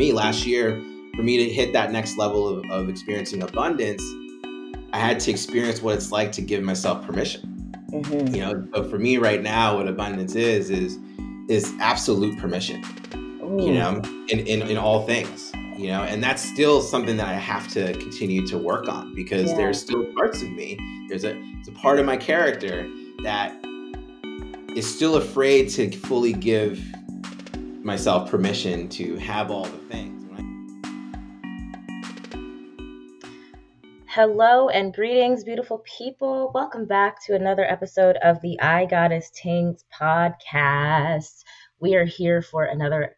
me last year, for me to hit that next level of, of experiencing abundance, I had to experience what it's like to give myself permission. Mm-hmm. You know, but for me right now, what abundance is is is absolute permission. Ooh. You know, in, in in all things. You know, and that's still something that I have to continue to work on because yeah. there's still parts of me. There's a it's a part of my character that is still afraid to fully give myself permission to have all the things. Hello and greetings, beautiful people. Welcome back to another episode of the I Goddess Tings podcast. We are here for another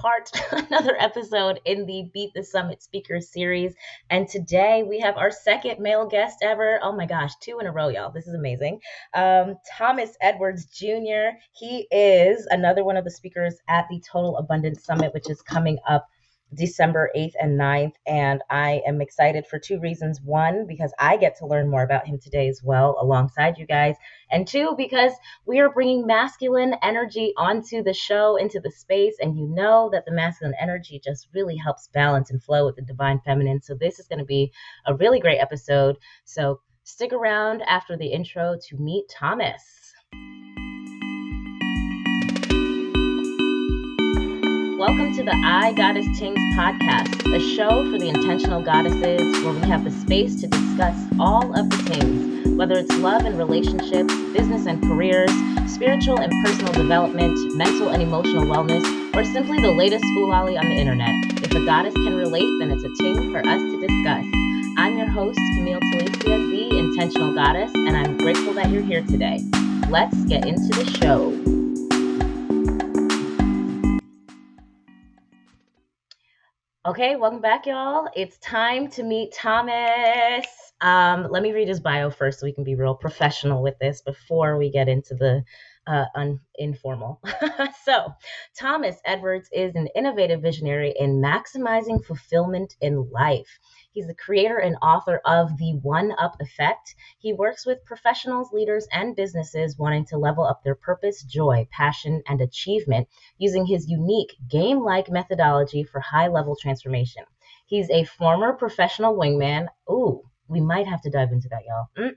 part, another episode in the Meet the Summit Speakers series. And today we have our second male guest ever. Oh my gosh, two in a row, y'all. This is amazing. Um, Thomas Edwards Jr. He is another one of the speakers at the Total Abundance Summit, which is coming up December 8th and 9th. And I am excited for two reasons. One, because I get to learn more about him today as well, alongside you guys. And two, because we are bringing masculine energy onto the show, into the space. And you know that the masculine energy just really helps balance and flow with the divine feminine. So this is going to be a really great episode. So stick around after the intro to meet Thomas. Welcome to the I Goddess Tings podcast, a show for the intentional goddesses where we have the space to discuss all of the things, whether it's love and relationships, business and careers, spiritual and personal development, mental and emotional wellness, or simply the latest foololly on the internet. If a goddess can relate, then it's a ting for us to discuss. I'm your host, Camille Talicia, the intentional goddess, and I'm grateful that you're here today. Let's get into the show. Okay, welcome back, y'all. It's time to meet Thomas. Um, let me read his bio first so we can be real professional with this before we get into the uh, un- informal. so, Thomas Edwards is an innovative visionary in maximizing fulfillment in life. He's the creator and author of The One Up Effect. He works with professionals, leaders, and businesses wanting to level up their purpose, joy, passion, and achievement using his unique game like methodology for high level transformation. He's a former professional wingman. Ooh, we might have to dive into that, y'all. Mm.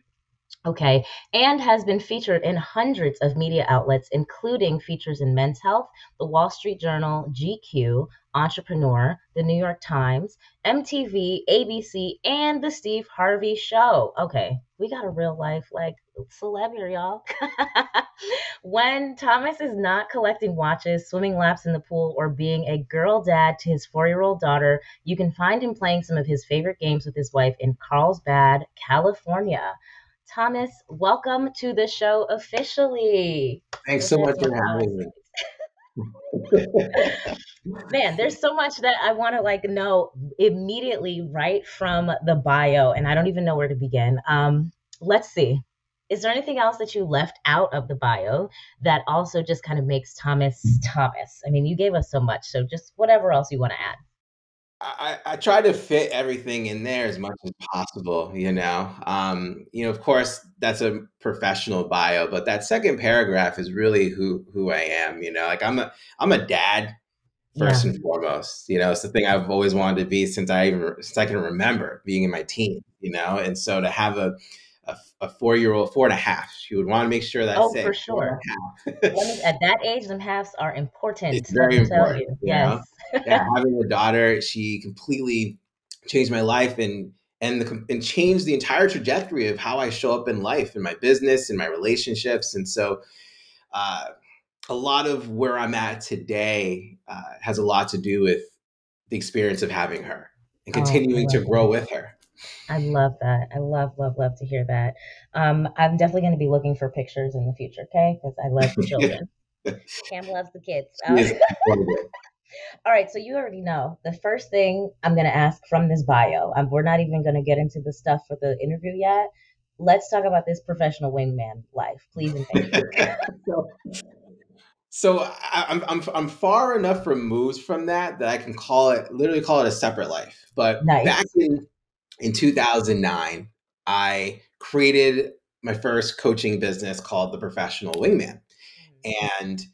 Okay, and has been featured in hundreds of media outlets, including features in Men's Health, The Wall Street Journal, GQ, Entrepreneur, The New York Times, MTV, ABC, and The Steve Harvey Show. Okay, we got a real life like celeb here, y'all. when Thomas is not collecting watches, swimming laps in the pool, or being a girl dad to his four year old daughter, you can find him playing some of his favorite games with his wife in Carlsbad, California. Thomas, welcome to the show officially. Thanks so much for having me. Man, there's so much that I want to like know immediately right from the bio, and I don't even know where to begin. Um, let's see. Is there anything else that you left out of the bio that also just kind of makes Thomas Thomas? I mean, you gave us so much, so just whatever else you want to add. I, I try to fit everything in there as much as possible, you know. Um, you know, of course, that's a professional bio, but that second paragraph is really who who I am. You know, like I'm a I'm a dad first yeah. and foremost. You know, it's the thing I've always wanted to be since I even since I can remember being in my teens. You know, and so to have a a, a four year old, four and a half. She would want to make sure that. Oh, for sure. at that age, them halves are important. It's very important. You. Yes. yeah, having a daughter, she completely changed my life and and the and changed the entire trajectory of how I show up in life, in my business, in my relationships, and so. Uh, a lot of where I'm at today uh, has a lot to do with the experience of having her and oh, continuing oh, to grow with her. I love that. I love, love, love to hear that. Um, I'm definitely going to be looking for pictures in the future, okay? Because I love the children. Cam loves the kids. Um, all right, so you already know the first thing I'm going to ask from this bio. Um, we're not even going to get into the stuff for the interview yet. Let's talk about this professional wingman life, please and thank you. so, so I, am I'm I'm far enough removed from that that I can call it literally call it a separate life. But nice. back in in 2009, I created my first coaching business called the Professional Wingman. Mm. And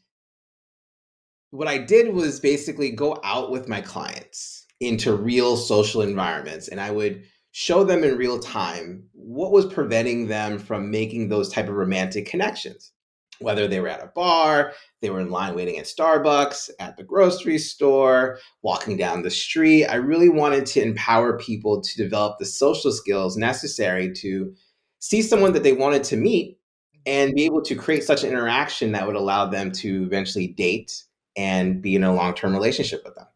what I did was basically go out with my clients into real social environments and I would show them in real time what was preventing them from making those type of romantic connections whether they were at a bar they were in line waiting at starbucks at the grocery store walking down the street. I really wanted to empower people to develop the social skills necessary to see someone that they wanted to meet and be able to create such an interaction that would allow them to eventually date and be in a long-term relationship with them.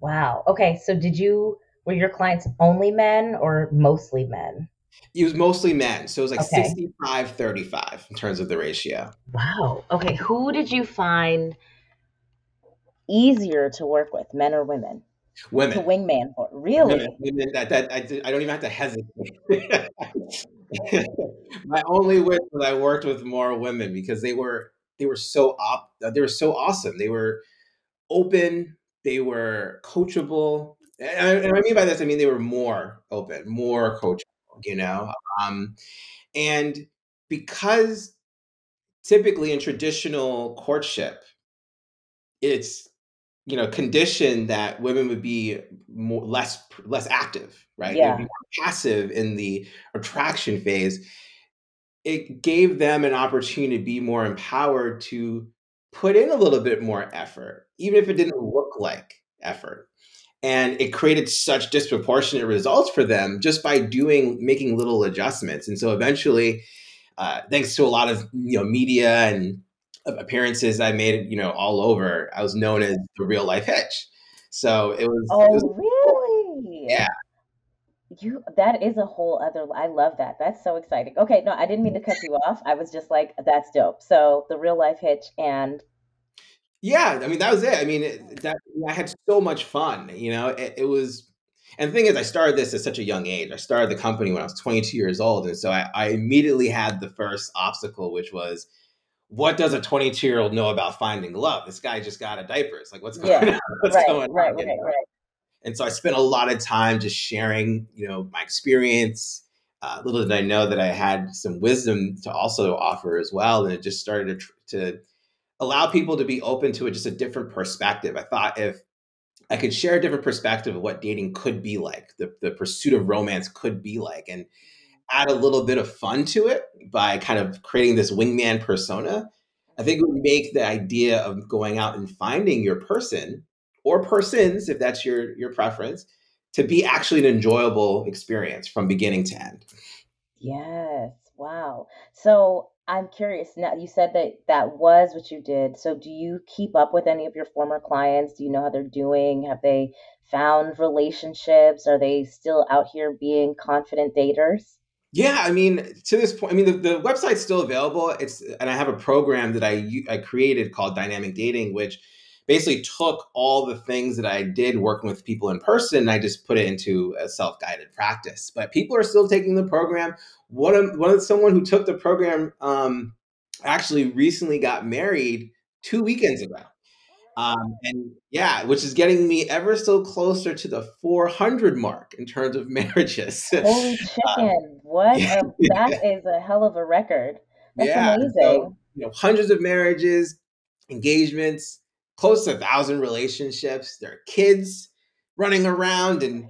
Wow. Okay so did you were your clients only men or mostly men? It was mostly men. So it was like okay. 65 35 in terms of the ratio. Wow. Okay. Who did you find easier to work with, men or women? Women. To wingman for really? Women. women that, that I, I don't even have to hesitate. My only wish was I worked with more women because they were they were so op they were so awesome. They were open, they were coachable, and I, mean by this, I mean they were more open, more coachable, you know. Um, and because typically in traditional courtship, it's you know conditioned that women would be more less less active, right? Yeah. more passive in the attraction phase. It gave them an opportunity to be more empowered to put in a little bit more effort, even if it didn't look like effort and it created such disproportionate results for them just by doing making little adjustments. And so eventually uh, thanks to a lot of you know media and appearances i made you know all over i was known as the real life hitch. So it was oh it was, really? Yeah. You that is a whole other i love that. That's so exciting. Okay no i didn't mean to cut you off. I was just like that's dope. So the real life hitch and yeah, I mean that was it. I mean it, that I had so much fun. You know, it, it, was. And the thing is, I started this at such a young age. I started the company when I was 22 years old, and so I, I immediately had the first obstacle, which was, what does a 22 year old know about finding love? This guy just got a diaper. It's like, what's going yeah, on? What's right, going right, on? Right, right, And so I spent a lot of time just sharing, you know, my experience. Uh, little did I know that I had some wisdom to also offer as well, and it just started to, to allow people to be open to a, just a different perspective. I thought if I could share a different perspective of what dating could be like, the, the pursuit of romance could be like, and add a little bit of fun to it by kind of creating this wingman persona, I think it would make the idea of going out and finding your person or persons, if that's your your preference, to be actually an enjoyable experience from beginning to end. Yes. Wow. So I'm curious now, you said that that was what you did. So do you keep up with any of your former clients? Do you know how they're doing? Have they found relationships? Are they still out here being confident daters? Yeah, I mean, to this point, I mean, the, the website's still available. It's and I have a program that I I created called Dynamic Dating, which basically took all the things that I did working with people in person and I just put it into a self-guided practice. But people are still taking the program. One of one of someone who took the program um, actually recently got married two weekends ago. Um, and yeah, which is getting me ever so closer to the 400 mark in terms of marriages. Holy um, chicken! Um, what? Yeah, a, that is a hell of a record. That's yeah, amazing. So, you know, hundreds of marriages, engagements, close to a thousand relationships. There are kids running around, and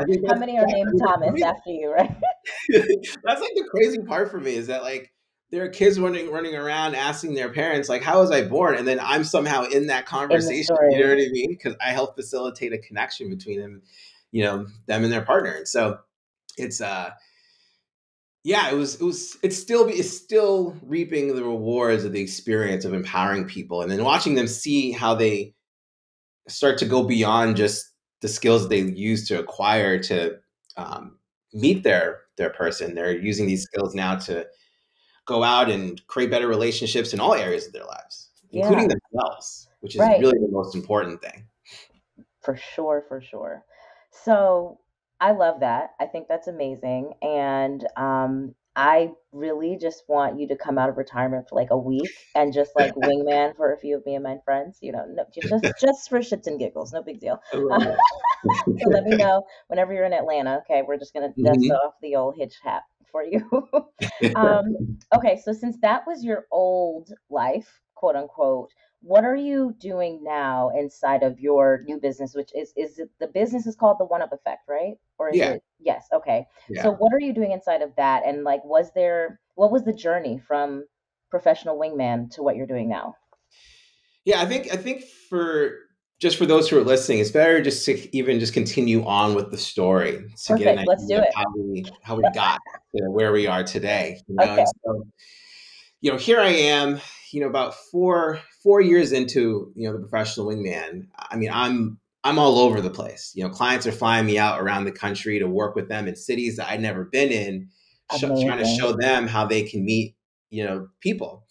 I think how many are named Thomas after you, right? that's like the crazy part for me is that like there are kids running running around asking their parents like how was i born and then i'm somehow in that conversation in you know what i mean because i help facilitate a connection between them you know them and their partner and so it's uh yeah, it was it was it's still it's still reaping the rewards of the experience of empowering people and then watching them see how they start to go beyond just the skills they use to acquire to um, meet their their person. They're using these skills now to go out and create better relationships in all areas of their lives, yeah. including themselves, which is right. really the most important thing. For sure, for sure. So I love that. I think that's amazing. And um, I really just want you to come out of retirement for like a week and just like wingman for a few of me and my friends. You know, no, just just for shits and giggles, no big deal. so let me know whenever you're in Atlanta. Okay, we're just gonna dust mm-hmm. off the old hitch hat for you. um, okay, so since that was your old life, quote unquote, what are you doing now inside of your new business which is is it the business is called the one up effect right or is yeah. it yes okay Yeah. so what are you doing inside of that and like was there what was the journey from professional wingman to what you're doing now Yeah, I think I think for just for those who are listening, it's better just to even just continue on with the story to get an Perfect. Let's idea do of it. how we how we got to where we are today. You know, Okay. so you know, here I am, you know, about four four years into you know the professional wingman. I mean, I'm I'm all over the place. You know, clients are flying me out around the country to work with them in cities that I'd never been in, sh- trying to show them how they can meet you know people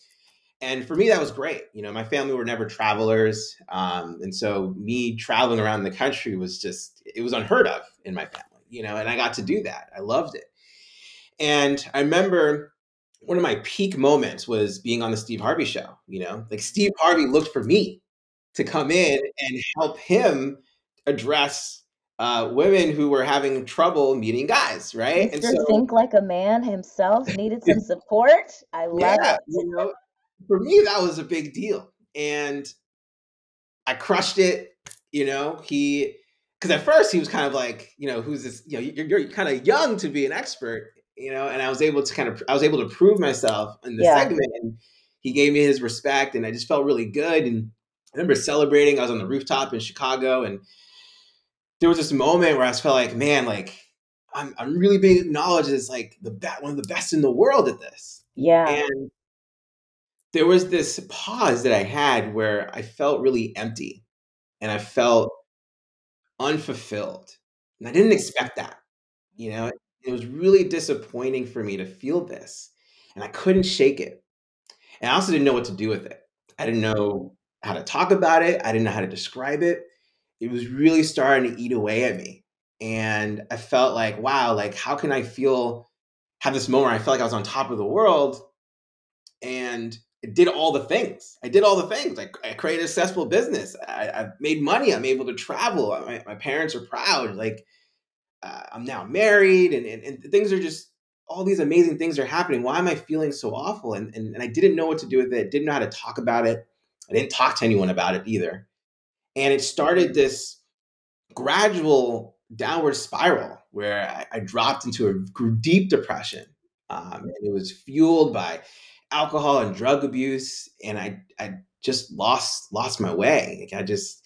and for me that was great you know my family were never travelers um, and so me traveling around the country was just it was unheard of in my family you know and i got to do that i loved it and i remember one of my peak moments was being on the steve harvey show you know like steve harvey looked for me to come in and help him address uh, women who were having trouble meeting guys right Mr. Think Like a Man himself needed some support. I love yeah, it. you know, for me that was a big deal, and I crushed it. You know, he because at first he was kind of like, you know, who's this? You know, you're, you're kind of young to be an expert. You know, and I was able to kind of I was able to prove myself in the Yeah. segment, and he gave me his respect, and I just felt really good. And I remember celebrating. I was on the rooftop in Chicago, and there was this moment where I felt like, man, like I'm I'm really being acknowledged as like the best, one of the best in the world at this. Yeah. And there was this pause that I had where I felt really empty and I felt unfulfilled. And I didn't expect that. You know, it was really disappointing for me to feel this. And I couldn't shake it. And I also didn't know what to do with it. I didn't know how to talk about it. I didn't know how to describe it. It was really starting to eat away at me. And I felt like, wow, like how can I feel have this moment where I felt like I was on top of the world and I did all the things. I did all the things. I, I created a successful business. I, I made money. I'm able to travel. My, my parents are proud. Like uh, I'm now married, and, and and things are just all these amazing things are happening. Why am I feeling so awful? And, and and I didn't know what to do with it. Didn't know how to talk about it. I didn't talk to anyone about it either. And it started this gradual downward spiral where I, I dropped into a deep depression. Um, and it was fueled by alcohol and drug abuse, and I I just lost lost my way. Like I just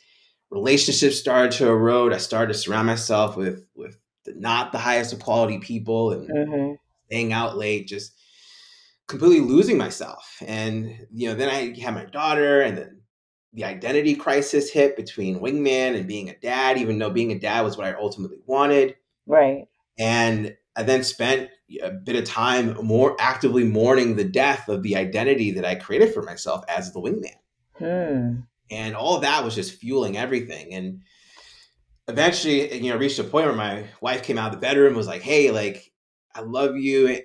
relationships started to erode. I started to surround myself with with not the highest of quality people and hmm staying out late, just completely losing myself. And you know, then I had my daughter, and then the identity crisis hit between wingman and being a dad. Even though being a dad was what I ultimately wanted, Right. and I then spent a bit of time more actively mourning the death of the identity that I created for myself as the wingman. Hmm. And all that was just fueling everything. And eventually, you know, reached a point where my wife came out of the bedroom was like, Hey, like, I love you.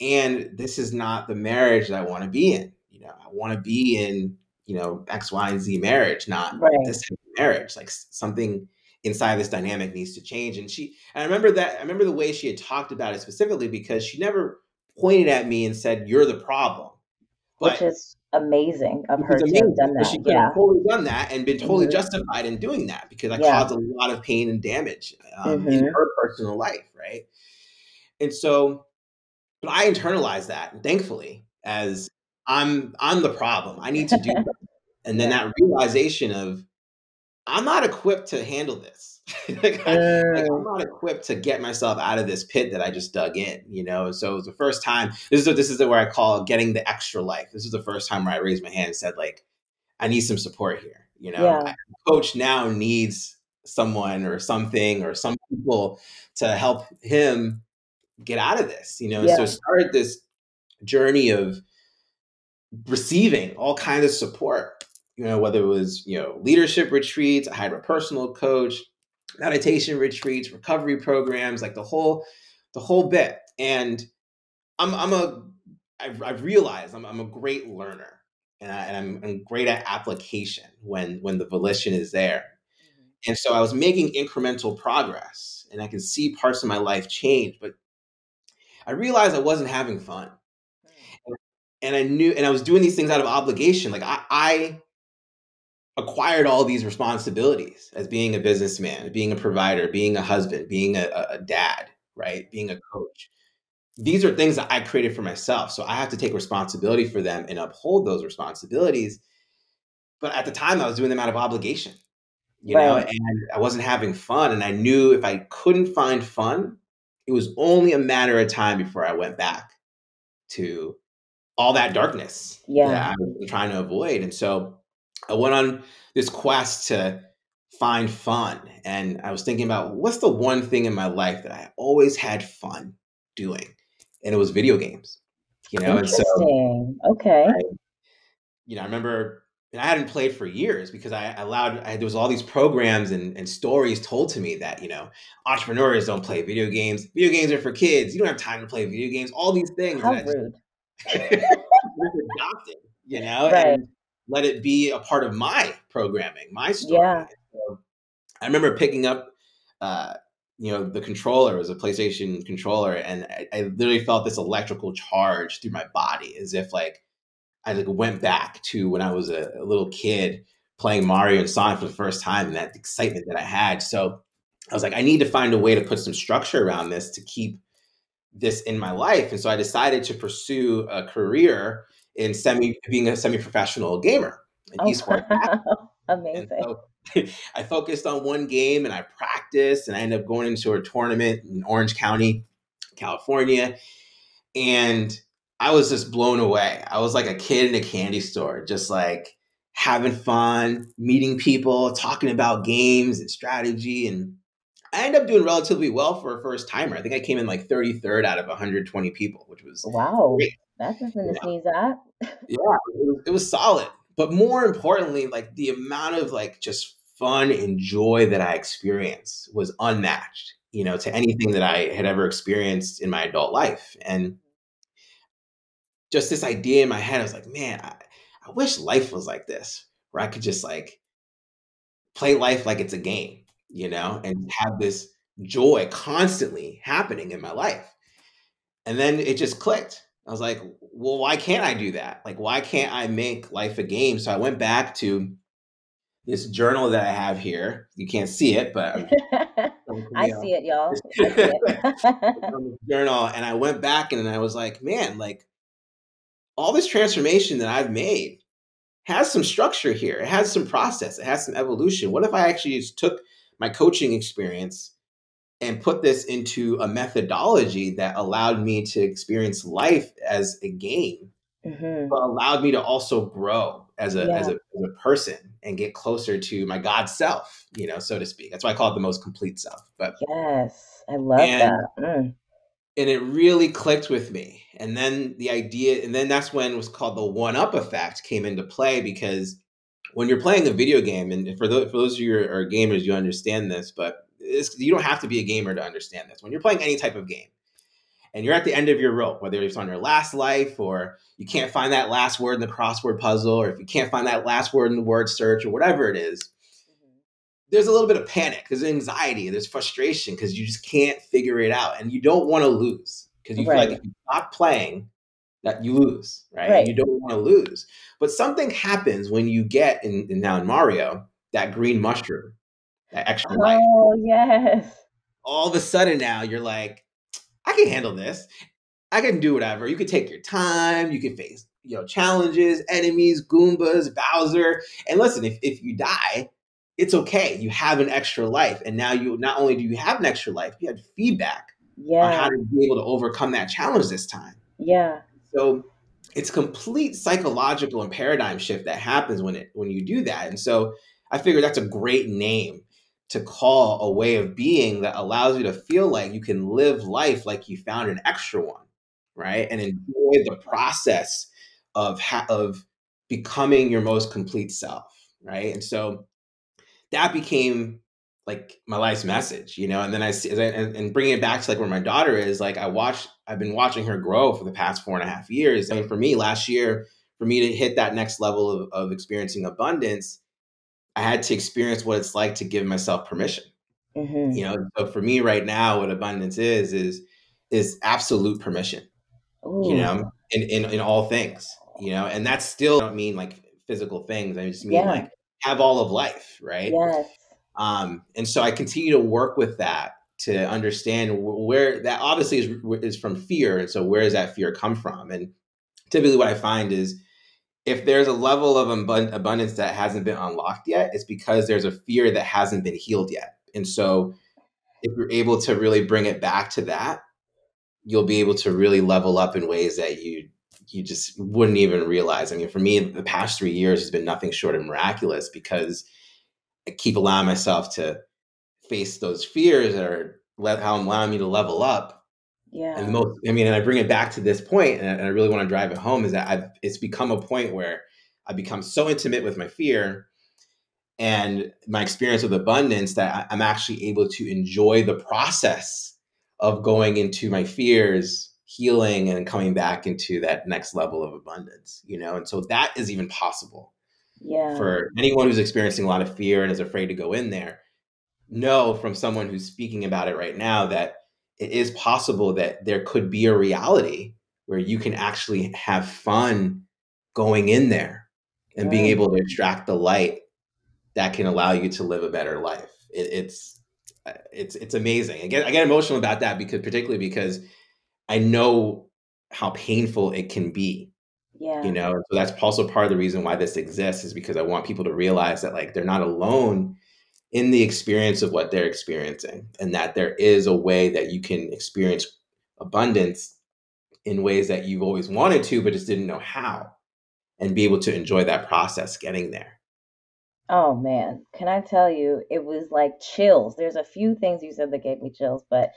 And this is not the marriage that I want to be in. You know, I want to be in, you know, X, Y, and Z marriage, not Right. this type of marriage. Like something inside this dynamic needs to change. And she, and I remember that, I remember the way she had talked about it specifically because she never pointed at me and said, You're the problem. Which is amazing of her is to have amazing, done that. She could Yeah. have totally done that and been totally Mhm. justified in doing that because I Yeah. caused a lot of pain and damage um, in Mhm. her personal life, right? And so, but I internalized that, thankfully, as I'm I'm the problem. I need to do. And then that realization of I'm not equipped to handle this. like, I, like I'm not equipped to get myself out of this pit that I just dug in, you know. So it was the first time. This is what this is where I call getting the extra life. This is the first time where I raised my hand and said, like, I need some support here. You know, Yeah. Coach now needs someone or something or some people to help him get out of this. You know, so Yeah. it started this journey of receiving all kinds of support. You know, whether it was you know leadership retreats, I had a personal coach, meditation retreats, recovery programs, like the whole the whole bit. And I'm I'm a I've, I've realized I'm I'm a great learner and, I, and I'm, I'm great at application when when the volition is there. Mm-hmm. And so I was making incremental progress and I could see parts of my life change, but I realized I wasn't having fun. Mm. And I knew, and I was doing these things out of obligation. Like I, I acquired all these responsibilities as being a businessman, being a provider, being a husband, being a, a dad, right? Being a coach. These are things that I created for myself. So I have to take responsibility for them and uphold those responsibilities. But at the time, I was doing them out of obligation, you right. know, and I wasn't having fun. And I knew if I couldn't find fun, it was only a matter of time before I went back to all that darkness yeah. that I was trying to avoid. And so I went on this quest to find fun. And I was thinking about what's the one thing in my life that I always had fun doing? And it was video games. You know, and so okay. I, you know, I remember and I hadn't played for years because I allowed I, there was all these programs and, and stories told to me that you know entrepreneurs don't play video games. Video games are for kids. You don't have time to play video games. All these things. How rude. adopted, you know, right. and let it be a part of my programming, my story. Yeah. So I remember picking up, uh, you know, the controller was a PlayStation controller, and I, I literally felt this electrical charge through my body, as if like I like went back to when I was a, a little kid playing Mario and Sonic for the first time, and that excitement that I had. So I was like, I need to find a way to put some structure around this to keep this in my life. And so I decided to pursue a career in semi being a semi-professional gamer, an oh, esports. Amazing. So I focused on one game and I practiced and I ended up going into a tournament in Orange County, California. And I was just blown away. I was like a kid in a candy store, just like having fun, meeting people, talking about games and strategy. And I ended up doing relatively well for a first timer. I think I came in like 33rd out of 120 people, which was wow. Great. That's nothing to sneeze at. yeah, it was, it was solid. But more importantly, like the amount of like just fun and joy that I experienced was unmatched, you know, to anything that I had ever experienced in my adult life. And just this idea in my head, I was like, man, I, I wish life was like this, where I could just like play life like it's a game, you know, and have this joy constantly happening in my life. And then it just clicked. I was like, well, why can't I do that? Like, why can't I make life a game? So I went back to this journal that I have here. You can't see it, but um, I see it, y'all. I see it. journal, and I went back and I was like, man, like all this transformation that I've made has some structure here. It has some process. It has some evolution. What if I actually just took my coaching experience and put this into a methodology that allowed me to experience life as a game, mm-hmm. but allowed me to also grow as a, yeah. as a as a person and get closer to my God self, you know, so to speak. That's why I call it the most complete self. But yes, I love and, that. Mm. And it really clicked with me. And then the idea, and then that's when it was called the one up effect came into play because when you're playing a video game, and for those, for those of you who are gamers, you understand this, but you don't have to be a gamer to understand this. When you're playing any type of game and you're at the end of your rope, whether it's on your last life or you can't find that last word in the crossword puzzle, or if you can't find that last word in the word search or whatever it is, mm-hmm. there's a little bit of panic, there's anxiety, there's frustration because you just can't figure it out and you don't want to lose because you right. feel like if you stop playing, that you lose, right? right. you don't want to lose. But something happens when you get in, in now in Mario that green mushroom that extra life. Oh, yes. All of a sudden now you're like, I can handle this. I can do whatever. You can take your time. You can face, you know, challenges, enemies, Goombas, Bowser. And listen, if, if you die, it's okay. You have an extra life. And now you not only do you have an extra life, you have feedback yeah. on how to be able to overcome that challenge this time. Yeah. So it's complete psychological and paradigm shift that happens when it when you do that. And so I figure that's a great name to call a way of being that allows you to feel like you can live life like you found an extra one, right? And enjoy the process of ha- of becoming your most complete self, right? And so that became like my life's message, you know. And then I see, and, and bringing it back to like where my daughter is, like I watched, I've been watching her grow for the past four and a half years. I mean, for me, last year, for me to hit that next level of, of experiencing abundance, I had to experience what it's like to give myself permission. Mm-hmm. You know, so for me right now, what abundance is is is absolute permission. Ooh. You know, in, in in all things. You know, and that's still I don't mean like physical things. I just mean yeah. like have all of life, right? Yes. Um, and so I continue to work with that to understand where that obviously is is from fear, and so where does that fear come from? And typically, what I find is if there's a level of abundance that hasn't been unlocked yet, it's because there's a fear that hasn't been healed yet. And so, if you're able to really bring it back to that, you'll be able to really level up in ways that you you just wouldn't even realize. I mean, for me, the past three years has been nothing short of miraculous because I keep allowing myself to face those fears that are how allowing me to level up. Yeah. And the most, I mean, and I bring it back to this point, and I really want to drive it home is that I've, it's become a point where I become so intimate with my fear and my experience with abundance that I'm actually able to enjoy the process of going into my fears healing and coming back into that next level of abundance you know? And so that is even possible. Yeah. For anyone who's experiencing a lot of fear and is afraid to go in there know from someone who's speaking about it right now that it is possible that there could be a reality where you can actually have fun going in there and right. being able to extract the light that can allow you to live a better life it, it's uh, it's it's amazing. I get I get emotional about that because particularly because I know how painful it can be. Yeah. You know, so that's also part of the reason why this exists is because I want people to realize that like they're not alone in the experience of what they're experiencing and that there is a way that you can experience abundance in ways that you've always wanted to but just didn't know how and be able to enjoy that process getting there. Oh man, can I tell you, it was like chills. There's a few things you said that gave me chills, but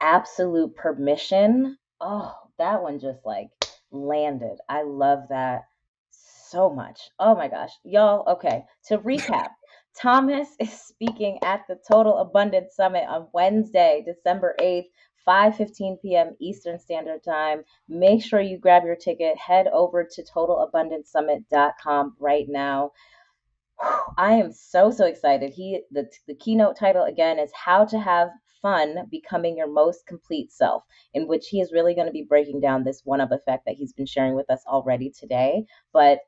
absolute permission. Oh, that one just like landed. I love that so much. Oh my gosh. Y'all, okay. To recap, Thomas is speaking at the Total Abundance Summit on Wednesday, December 8th, 5:15 p.m. Eastern Standard Time. Make sure you grab your ticket. Head over to totalabundancesummit.com right now. I am so so excited. He the the keynote title again is How to Have fun becoming your most complete self, in which he is really going to be breaking down this one up effect that he's been sharing with us already today, but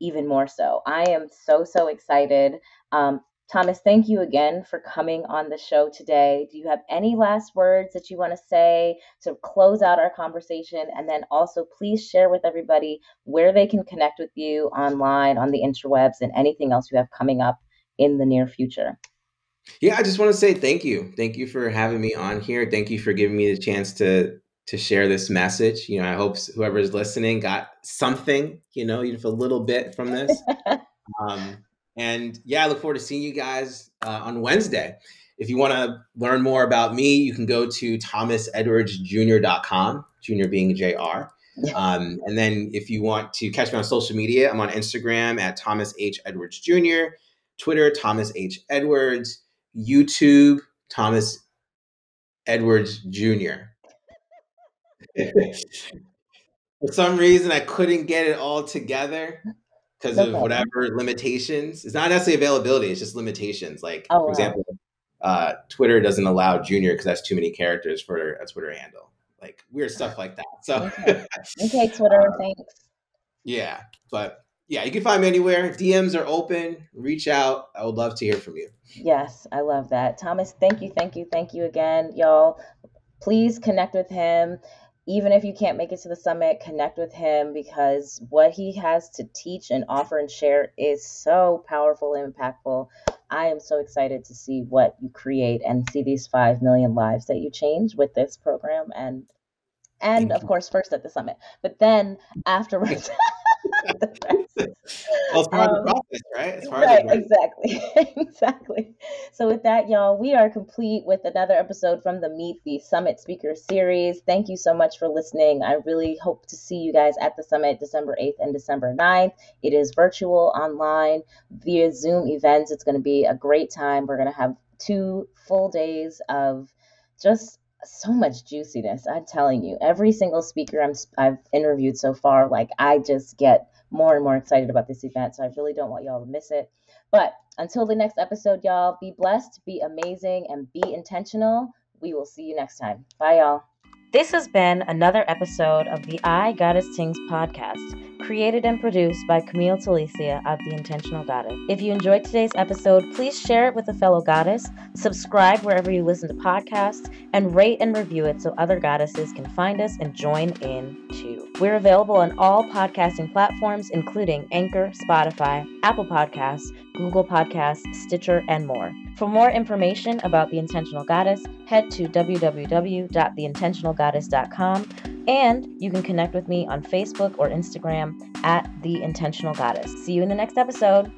even more so. I am so, so excited. Um, Thomas, thank you again for coming on the show today. Do you have any last words that you want to say to close out our conversation? And then also, please share with everybody where they can connect with you online, on the interwebs, and anything else you have coming up in the near future. Yeah, I just want to say thank you. Thank you for having me on here. Thank you for giving me the chance to to share this message. You know, I hope whoever is listening got something, you know, even a little bit from this. um, and yeah, I look forward to seeing you guys uh, on Wednesday. If you want to learn more about me, you can go to thomasedwardsjr.com, junior being JR. Um, and then if you want to catch me on social media, I'm on Instagram at Thomas H. Edwards Jr., Twitter, Thomas H. Edwards. YouTube Thomas Edwards Jr. For some reason, I couldn't get it all together because of whatever limitations. It's not necessarily availability; it's just limitations. Like, oh, for wow. example, uh, Twitter doesn't allow Junior because that's too many characters for a Twitter handle. Like weird stuff like that. So, okay, okay Twitter, uh, thanks. Yeah, but yeah, you can find me anywhere. DMs are open. Reach out. I would love to hear from you. Yes, I love that. Thomas, thank you, thank you, thank you again, y'all. Please connect with him. Even if you can't make it to the summit, connect with him because what he has to teach and offer and share is so powerful and impactful. I am so excited to see what you create and see these 5 million lives that you change with this program and and of course first at the summit. But then afterwards well, it's part um, of the um, process, right? It's part right, exactly. exactly. So, with that, y'all, we are complete with another episode from the Meet the Summit Speaker Series. Thank you so much for listening. I really hope to see you guys at the summit December 8th and December 9th. It is virtual, online, via Zoom events. It's going to be a great time. We're going to have two full days of just so much juiciness. I'm telling you, every single speaker I'm, I've interviewed so far, like I just get more and more excited about this event. So I really don't want y'all to miss it. But until the next episode, y'all, be blessed, be amazing, and be intentional. We will see you next time. Bye, y'all. This has been another episode of the I Goddess Things podcast created and produced by Camille Talicia of The Intentional Goddess. If you enjoyed today's episode, please share it with a fellow goddess, subscribe wherever you listen to podcasts, and rate and review it so other goddesses can find us and join in too. We're available on all podcasting platforms, including Anchor, Spotify, Apple Podcasts, Google Podcasts, Stitcher, and more. For more information about The Intentional Goddess, head to www.theintentionalgoddess.com and you can connect with me on Facebook or Instagram at The Intentional Goddess. See you in the next episode.